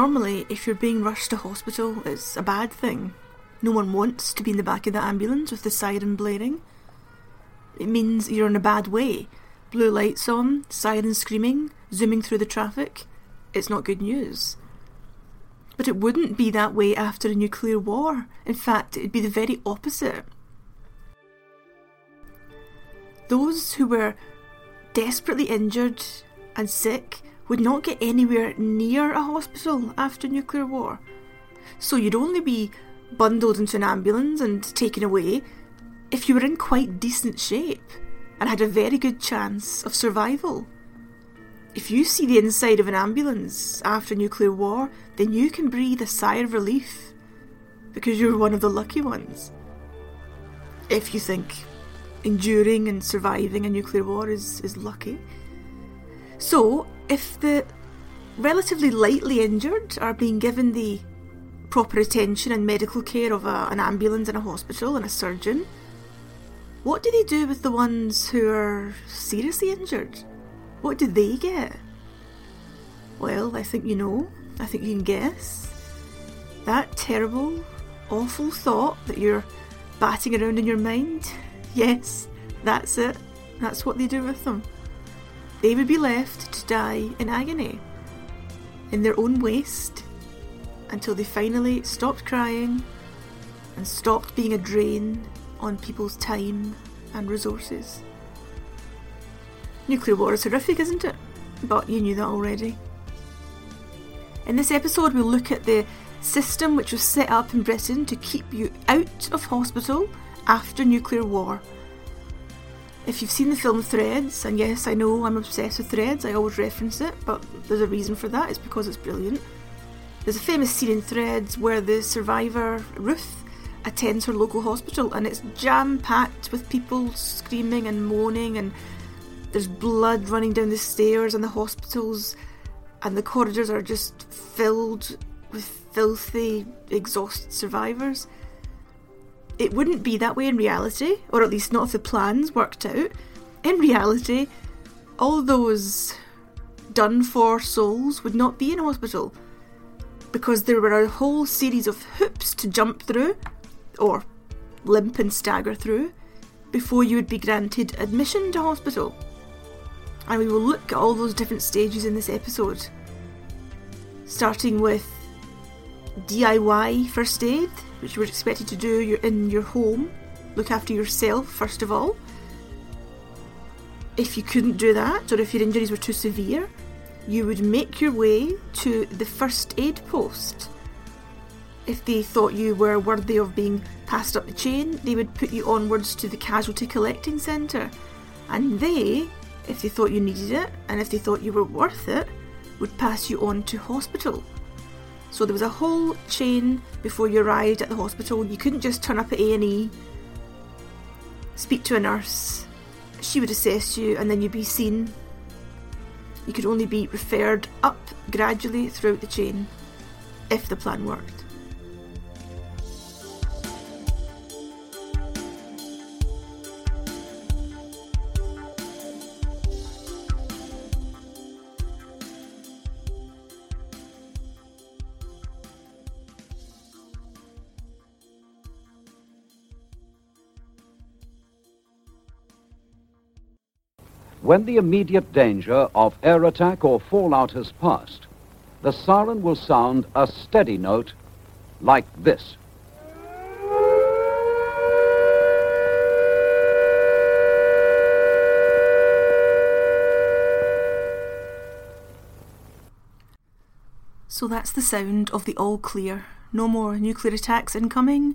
Normally, if you're being rushed to hospital, it's a bad thing. No one wants to be in the back of the ambulance with the siren blaring. It means you're in a bad way. Blue lights on, sirens screaming, zooming through the traffic. It's not good news. But it wouldn't be that way after a nuclear war. In fact, it'd be the very opposite. Those who were desperately injured and sick would not get anywhere near a hospital after nuclear war. So you'd only be bundled into an ambulance and taken away if you were in quite decent shape and had a very good chance of survival. If you see the inside of an ambulance after nuclear war, then you can breathe a sigh of relief because you're one of the lucky ones. If you think enduring and surviving a nuclear war is, is lucky. So, if the relatively lightly injured are being given the proper attention and medical care of a, an ambulance and a hospital and a surgeon, what do they do with the ones who are seriously injured? What do they get? Well, I think you know. I think you can guess. That terrible, awful thought that you're batting around in your mind. Yes, that's it. That's what they do with them. They would be left to die in agony, in their own waste, until they finally stopped crying and stopped being a drain on people's time and resources. Nuclear war is horrific, isn't it? But you knew that already. In this episode, we'll look at the system which was set up in Britain to keep you out of hospital after nuclear war. If you've seen the film Threads, and yes, I know I'm obsessed with Threads, I always reference it, but there's a reason for that, it's because it's brilliant. There's a famous scene in Threads where the survivor, Ruth, attends her local hospital and it's jam packed with people screaming and moaning and there's blood running down the stairs and the hospitals and the corridors are just filled with filthy, exhausted survivors. It wouldn't be that way in reality, or at least not if the plans worked out. In reality, all those done for souls would not be in hospital because there were a whole series of hoops to jump through or limp and stagger through before you would be granted admission to hospital. And we will look at all those different stages in this episode. Starting with DIY first aid, which you were expected to do in your home. Look after yourself first of all. If you couldn't do that, or if your injuries were too severe, you would make your way to the first aid post if they thought you were worthy of being passed up the chain, they would put you onwards to the casualty collecting centre. And they, if they thought you needed it, and if they thought you were worth it, would pass you on to hospital. So there was a whole chain before you arrived at the hospital. You couldn't just turn up at A&E, speak to a nurse, she would assess you and then you'd be seen. You could only be referred up gradually throughout the chain if the plan worked. When the immediate danger of air attack or fallout has passed, the siren will sound a steady note like this. So that's the sound of the all clear. No more nuclear attacks incoming.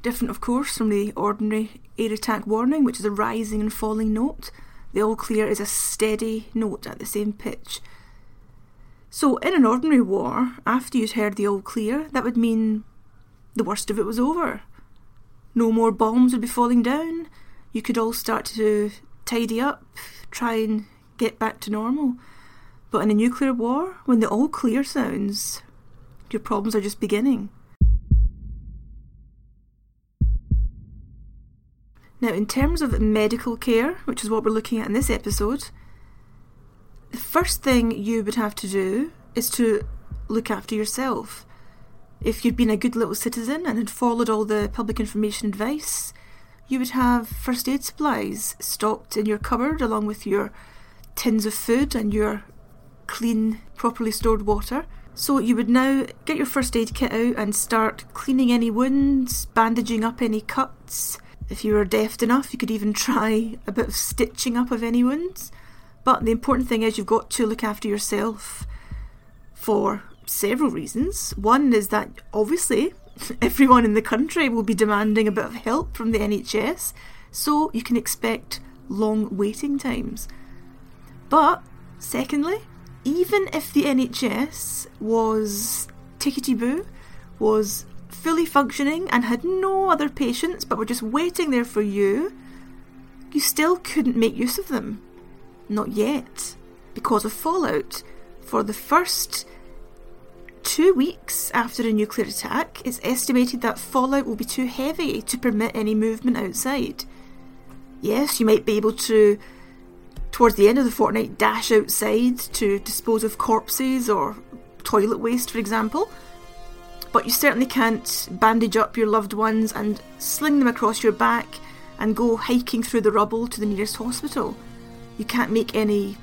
Different, of course, from the ordinary air attack warning, which is a rising and falling note. The all clear is a steady note at the same pitch. So, in an ordinary war, after you'd heard the all clear, that would mean the worst of it was over. No more bombs would be falling down. You could all start to tidy up, try and get back to normal. But in a nuclear war, when the all clear sounds, your problems are just beginning. Now, in terms of medical care, which is what we're looking at in this episode, the first thing you would have to do is to look after yourself. If you'd been a good little citizen and had followed all the public information advice, you would have first aid supplies stocked in your cupboard along with your tins of food and your clean, properly stored water. So you would now get your first aid kit out and start cleaning any wounds, bandaging up any cuts. If you were deft enough, you could even try a bit of stitching up of any wounds. But the important thing is you've got to look after yourself for several reasons. One is that obviously everyone in the country will be demanding a bit of help from the NHS, so you can expect long waiting times. But secondly, even if the NHS was tickety boo, was fully functioning and had no other patients but were just waiting there for you, you still couldn't make use of them. Not yet, because of fallout. For the first two weeks after a nuclear attack, it's estimated that fallout will be too heavy to permit any movement outside. Yes, you might be able to towards the end of the fortnight dash outside to dispose of corpses or toilet waste, for example. But you certainly can't bandage up your loved ones and sling them across your back and go hiking through the rubble to the nearest hospital. You can't make any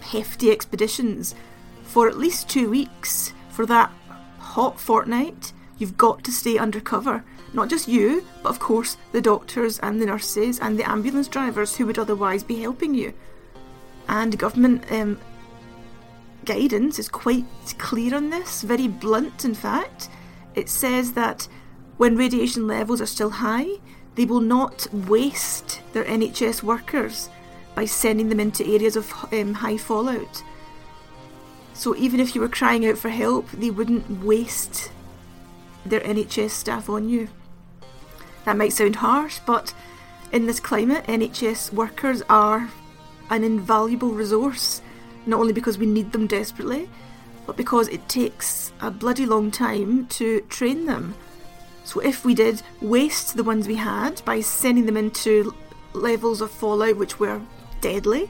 hefty expeditions. For at least two weeks, for that hot fortnight, you've got to stay undercover. Not just you, but of course the doctors and the nurses and the ambulance drivers who would otherwise be helping you and government um, guidance is quite clear on this, very blunt, in fact. It says that when radiation levels are still high, they will not waste their NHS workers by sending them into areas of um, high fallout. So even if you were crying out for help, they wouldn't waste their NHS staff on you. That might sound harsh, but in this climate, NHS workers are an invaluable resource, not only because we need them desperately, but because it takes a bloody long time to train them. So if we did waste the ones we had by sending them into levels of fallout which were deadly,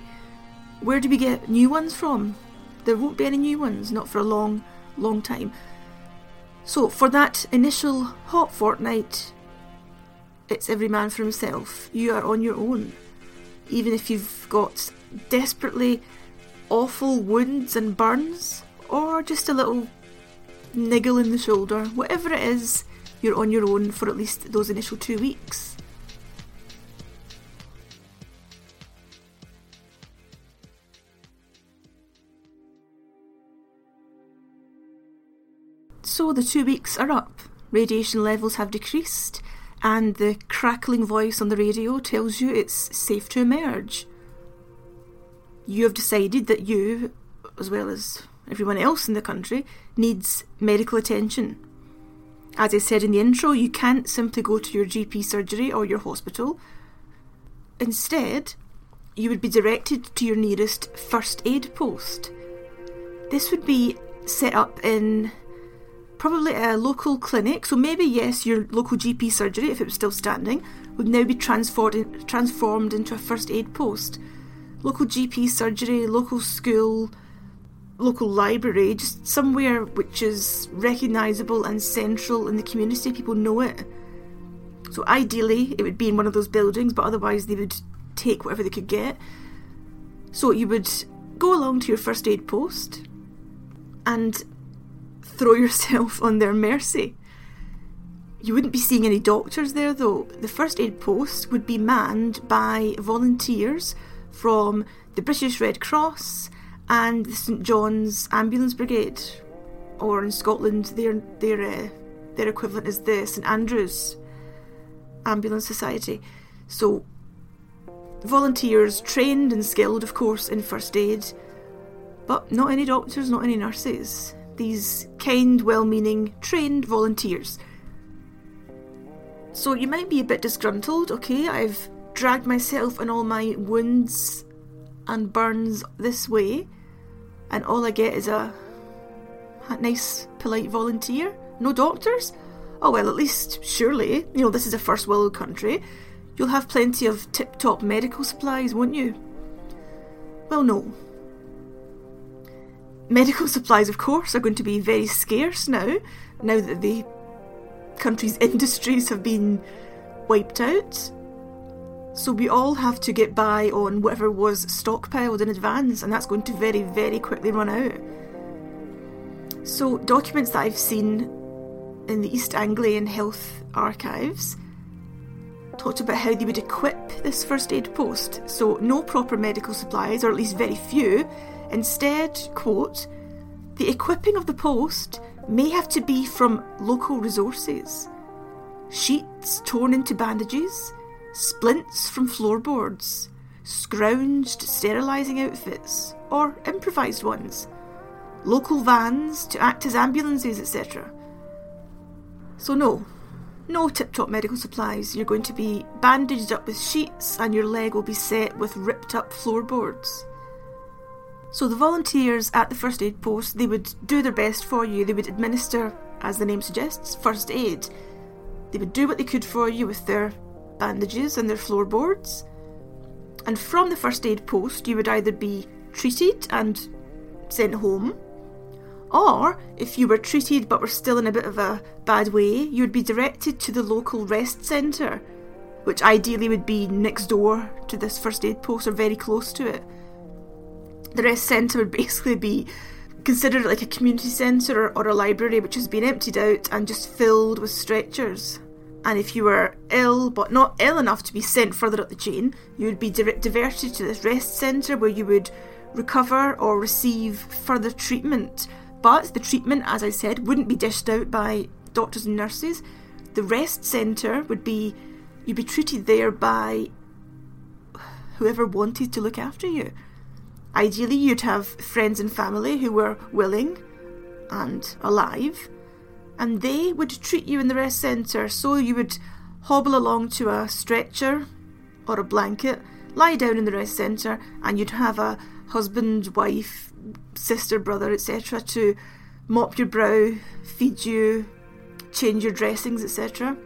where do we get new ones from? There won't be any new ones, not for a long, long time. So for that initial hot fortnight, it's every man for himself. You are on your own even if you've got desperately awful wounds and burns, or just a little niggle in the shoulder, whatever it is, you're on your own for at least those initial two weeks. So the two weeks are up. Radiation levels have decreased, and the crackling voice on the radio tells you it's safe to emerge. You have decided that you, as well as everyone else in the country, needs medical attention. As I said in the intro, you can't simply go to your GP surgery or your hospital. Instead, you would be directed to your nearest first aid post. This would be set up in probably a local clinic. So maybe yes, your local GP surgery, if it was still standing, would now be transformed transformed into a first aid post. Local GP surgery, local school, local library, just somewhere which is recognisable and central in the community. People know it. So ideally, it would be in one of those buildings, but otherwise they would take whatever they could get. So you would go along to your first aid post, and throw yourself on their mercy. You wouldn't be seeing any doctors there though. The first aid post would be manned by volunteers from the British Red Cross and the St John's Ambulance Brigade, or in Scotland, their their uh, their equivalent is the St Andrews Ambulance Society. So, volunteers trained and skilled, of course, in first aid, but not any doctors, not any nurses these kind, well meaning, trained volunteers. So you might be a bit disgruntled, okay? I've dragged myself and all my wounds and burns this way, and all I get is a, a nice, polite volunteer. No doctors? Oh well, at least, surely, you know, this is a first world country. You'll have plenty of tip top medical supplies, won't you? Well, no. Medical supplies, of course, are going to be very scarce now, now that the country's industries have been wiped out. So we all have to get by on whatever was stockpiled in advance, and that's going to very, very quickly run out. So, documents that I've seen in the East Anglian Health Archives talked about how they would equip this first aid post. So, no proper medical supplies, or at least very few. Instead, quote, the equipping of the post may have to be from local resources. Sheets torn into bandages, splints from floorboards, scrounged sterilising outfits, or improvised ones, local vans to act as ambulances, etc. So, no, no tip top medical supplies. You're going to be bandaged up with sheets, and your leg will be set with ripped up floorboards. So, the volunteers at the first aid post they would do their best for you. They would administer, as the name suggests, first aid. They would do what they could for you with their bandages and their floorboards. And from the first aid post, you would either be treated and sent home, or if you were treated but were still in a bit of a bad way, you would be directed to the local rest centre, which ideally would be next door to this first aid post or very close to it. The rest centre would basically be considered like a community centre or, or a library which has been emptied out and just filled with stretchers. And if you were ill, but not ill enough to be sent further up the chain, you would be di- diverted to this rest centre where you would recover or receive further treatment. But the treatment, as I said, wouldn't be dished out by doctors and nurses. The rest centre would be, you'd be treated there by whoever wanted to look after you. Ideally, you'd have friends and family who were willing and alive and they would treat you in the rest centre. So you would hobble along to a stretcher or a blanket, lie down in the rest centre, and you'd have a husband, wife, sister, brother, etc., to mop your brow, feed you, change your dressings, etc.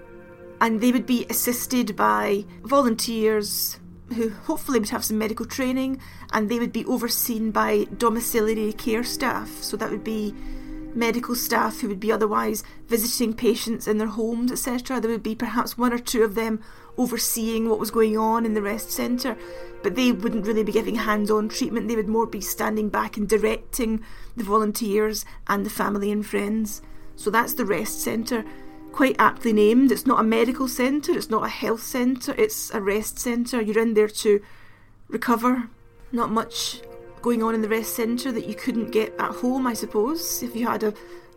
And they would be assisted by volunteers who hopefully would have some medical training, and they would be overseen by domiciliary care staff. So that would be medical staff who would be otherwise visiting patients in their homes, etc. There would be perhaps one or two of them overseeing what was going on in the rest centre, but they wouldn't really be giving hands on treatment. They would more be standing back and directing the volunteers and the family and friends. So that's the rest centre. Quite aptly named. It's not a medical centre, it's not a health centre, it's a rest centre. You're in there to recover. Not much going on in the rest centre that you couldn't get at home, I suppose. If you had a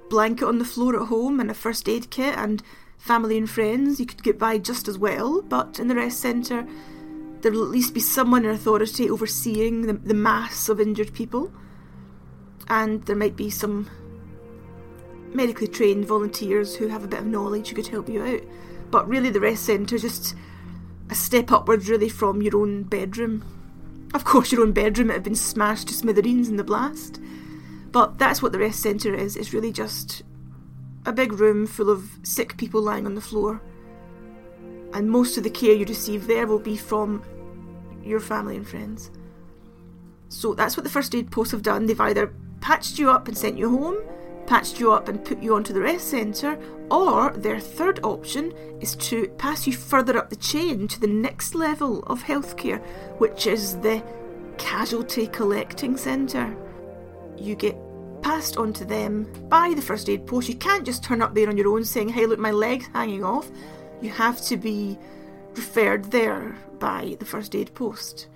blanket on the floor at home and a first aid kit and family and friends, you could get by just as well. But in the rest centre, there will at least be someone in authority overseeing the, the mass of injured people. And there might be some medically trained volunteers who have a bit of knowledge who could help you out. But really, the rest centre is just a step upwards, really, from your own bedroom. Of course, your own bedroom had been smashed to smithereens in the blast. But that's what the rest centre is. It's really just a big room full of sick people lying on the floor. And most of the care you receive there will be from your family and friends. So that's what the first aid posts have done. They've either patched you up and sent you home, patched you up and put you onto the rest centre, or their third option is to pass you further up the chain to the next level of healthcare, which is the casualty collecting centre. You get passed on to them by the first aid post. You can't just turn up there on your own saying, hey, look, my leg's hanging off. You have to be referred there by the first aid post.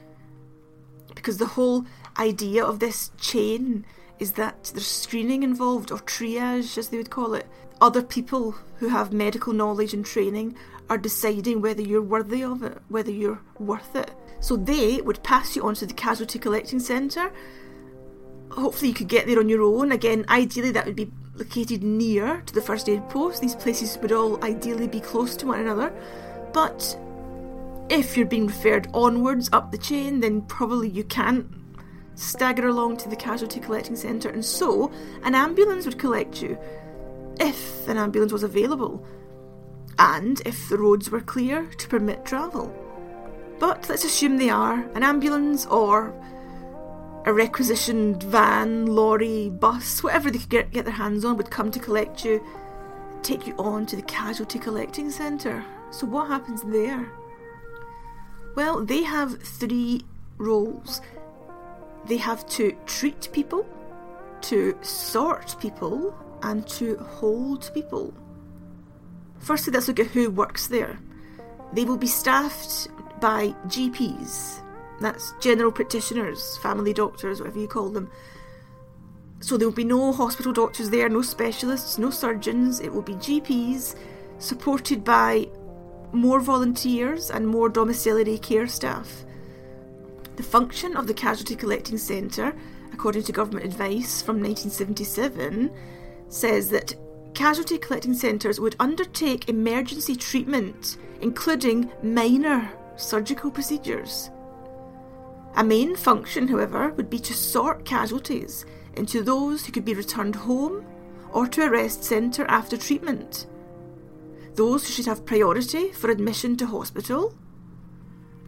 Because the whole idea of this chain is that there's screening involved, or triage as they would call it. Other people who have medical knowledge and training are deciding whether you're worthy of it, whether you're worth it. So they would pass you on to the casualty collecting centre. Hopefully, you could get there on your own. Again, ideally, that would be located near to the first aid post. These places would all ideally be close to one another. But if you're being referred onwards up the chain, then probably you can't stagger along to the casualty collecting centre, and so an ambulance would collect you if an ambulance was available, and if the roads were clear to permit travel. But let's assume they are an ambulance or a requisitioned van, lorry, bus, whatever they could get, get their hands on would come to collect you, take you on to the casualty collecting centre. So, what happens there? Well, they have three roles they have to treat people, to sort people, and to hold people. Firstly, let's look at who works there. They will be staffed by GPs, that's general practitioners, family doctors, whatever you call them. So there will be no hospital doctors there, no specialists, no surgeons. It will be GPs supported by more volunteers and more domiciliary care staff. The function of the Casualty Collecting Centre, according to government advice from 1977, says that casualty collecting centres would undertake emergency treatment, including minor surgical procedures. A main function, however, would be to sort casualties into those who could be returned home or to a rest centre after treatment. Those who should have priority for admission to hospital.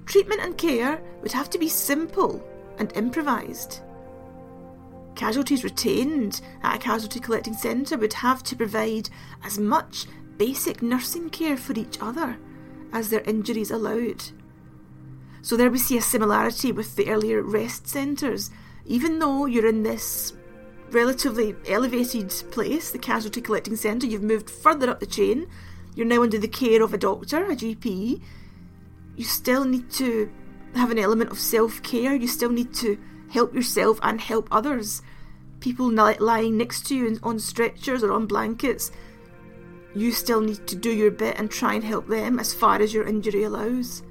Treatment and care would have to be simple and improvised. Casualties retained at a casualty collecting centre would have to provide as much basic nursing care for each other as their injuries allowed. So there we see a similarity with the earlier rest centres. Even though you're in this relatively elevated place, the casualty collecting centre, you've moved further up the chain, you're now under the care of a doctor, a GP, you still need to have an element of self care, you still need to help yourself and help others. People lying next to you on stretchers or on blankets, you still need to do your bit and try and help them as far as your injury allows.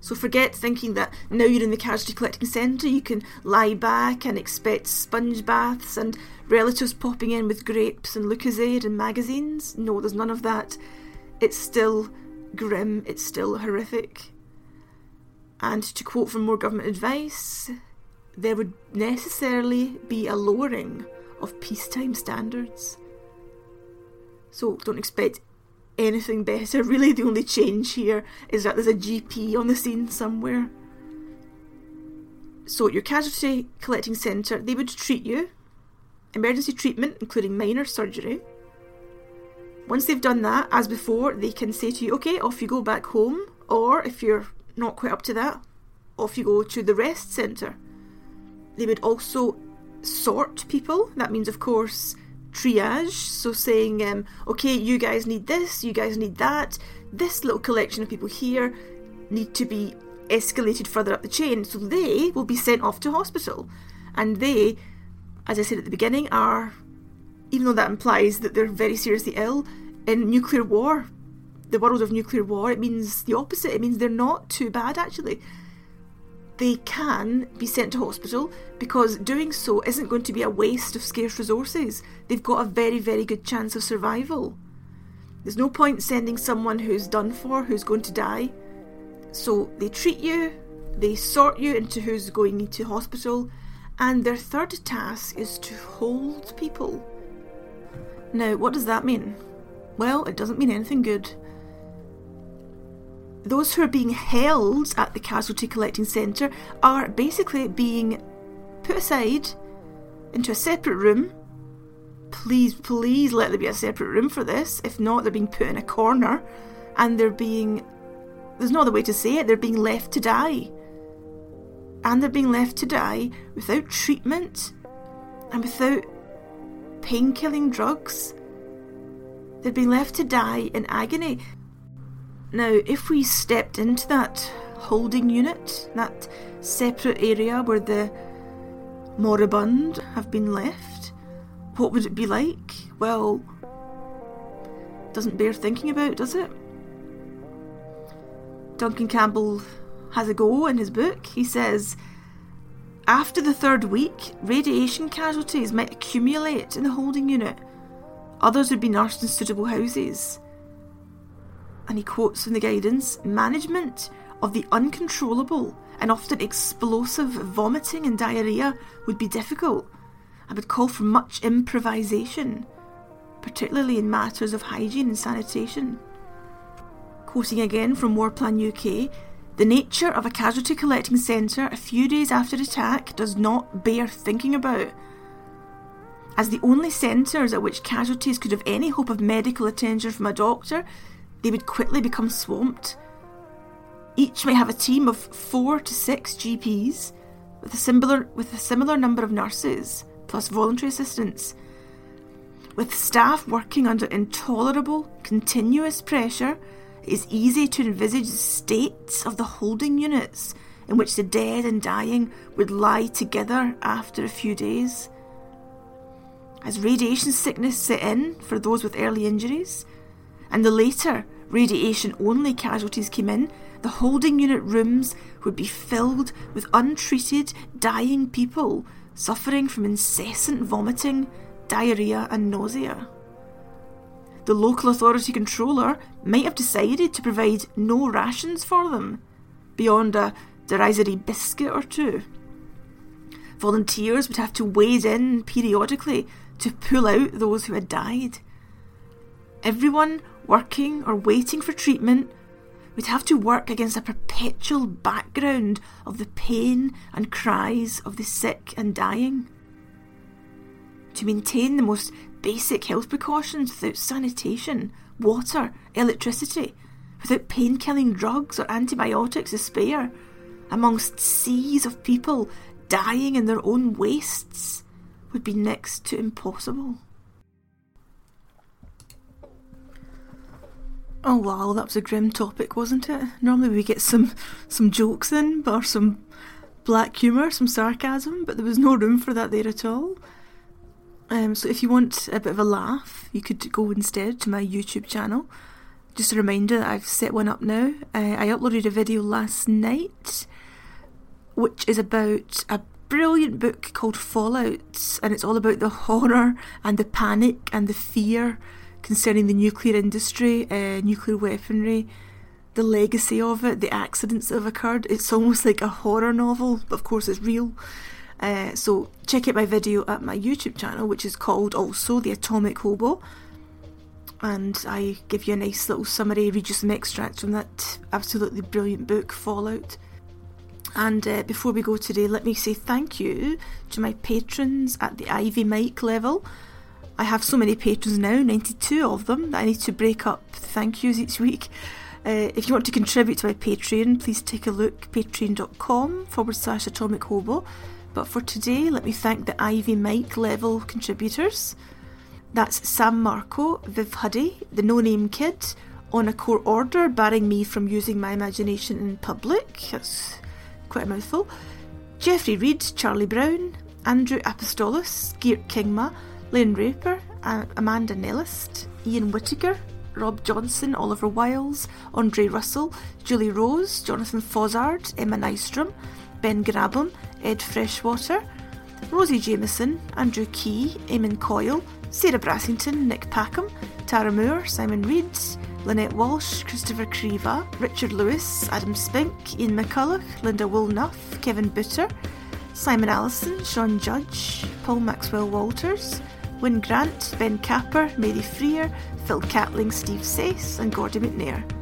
So forget thinking that now you're in the casualty collecting centre, you can lie back and expect sponge baths and relatives popping in with grapes and Lucozade and magazines. No, there's none of that. It's still grim, it's still horrific. And to quote from more government advice, there would necessarily be a lowering of peacetime standards. So don't expect anything better. Really, the only change here is that there's a GP on the scene somewhere. So, your casualty collecting centre, they would treat you, emergency treatment, including minor surgery. Once they've done that, as before, they can say to you, okay, off you go back home, or if you're not quite up to that, off you go to the rest centre. They would also sort people. That means, of course, triage. So saying, um, okay, you guys need this, you guys need that. This little collection of people here need to be escalated further up the chain. So they will be sent off to hospital. And they, as I said at the beginning, are, even though that implies that they're very seriously ill, in nuclear war, the world of nuclear war, it means the opposite. It means they're not too bad actually they can be sent to hospital because doing so isn't going to be a waste of scarce resources. They've got a very, very good chance of survival. There's no point sending someone who's done for, who's going to die. So they treat you, they sort you into who's going into hospital, and their third task is to hold people. Now, what does that mean? Well, it doesn't mean anything good those who are being held at the casualty collecting centre are basically being put aside into a separate room. Please, please let there be a separate room for this. If not, they're being put in a corner and they're being. There's no other way to say it, they're being left to die. And they're being left to die without treatment and without pain killing drugs. They're being left to die in agony. Now, if we stepped into that holding unit, that separate area where the moribund have been left, what would it be like? Well, doesn't bear thinking about, does it? Duncan Campbell has a go in his book. He says, after the third week, radiation casualties might accumulate in the holding unit. Others would be nursed in suitable houses and he quotes from the guidance management of the uncontrollable and often explosive vomiting and diarrhea would be difficult and would call for much improvisation, particularly in matters of hygiene and sanitation. Quoting again from Warplan UK, The nature of a casualty collecting centre a few days after attack does not bear thinking about. As the only centres at which casualties could have any hope of medical attention from a doctor, they would quickly become swamped. Each may have a team of four to six GPs, with a similar, with a similar number of nurses, plus voluntary assistants. With staff working under intolerable, continuous pressure, it is easy to envisage the states of the holding units in which the dead and dying would lie together after a few days. As radiation sickness set in for those with early injuries, and the later radiation only casualties came in, the holding unit rooms would be filled with untreated, dying people suffering from incessant vomiting, diarrhea, and nausea the local authority controller might have decided to provide no rations for them, beyond a derisory biscuit or two. Volunteers would have to wade in periodically to pull out those who had died. Everyone working or waiting for treatment would have to work against a perpetual background of the pain and cries of the sick and dying. To maintain the most basic health precautions without sanitation, water, electricity, without pain killing drugs or antibiotics to spare, amongst seas of people dying in their own wastes, would be next to impossible. Oh wow, that was a grim topic, wasn't it? Normally we get some some jokes in, or some black humour, some sarcasm, but there was no room for that there at all. Um, so if you want a bit of a laugh, you could go instead to my YouTube channel. Just a reminder I've set one up now. Uh, I uploaded a video last night, which is about a brilliant book called Fallout, and it's all about the horror and the panic and the fear concerning the nuclear industry, uh, nuclear weaponry, the legacy of it, the accidents that have occurred. It's almost like a horror novel, but of course it's real. Uh, so check out my video at my YouTube channel, which is called also The Atomic Hobo. And I give you a nice little summary, read you some extracts from that absolutely brilliant book, Fallout. And uh, before we go today, let me say thank you to my patrons at the Ivy Mike level. I have so many patrons now, 92 of them, that I need to break up thank yous each week. Uh, if you want to contribute to my Patreon, please take a look, patreon.com forward slash atomic hobo. But for today, let me thank the Ivy Mike level contributors. That's Sam Marco, Viv Huddy, the No Name Kid, on a court order barring me from using my imagination in public. That's quite a mouthful. Jeffrey Reed, Charlie Brown, Andrew Apostolos, Geert Kingma, Lynn Raper, Amanda Nellist, Ian Whittaker, Rob Johnson, Oliver Wiles, Andre Russell, Julie Rose, Jonathan Fozard, Emma Nystrom, Ben Grabham, Ed Freshwater, Rosie Jameson, Andrew Key, Eamon Coyle, Sarah Brassington, Nick Packham, Tara Moore, Simon Reed, Lynette Walsh, Christopher Creva, Richard Lewis, Adam Spink, Ian McCulloch, Linda Woolnough, Kevin Butter, Simon Allison, Sean Judge, Paul Maxwell Walters, Wyn Grant, Ben Capper, Mary Freer, Phil Catling, Steve Sace, and Gordy McNair.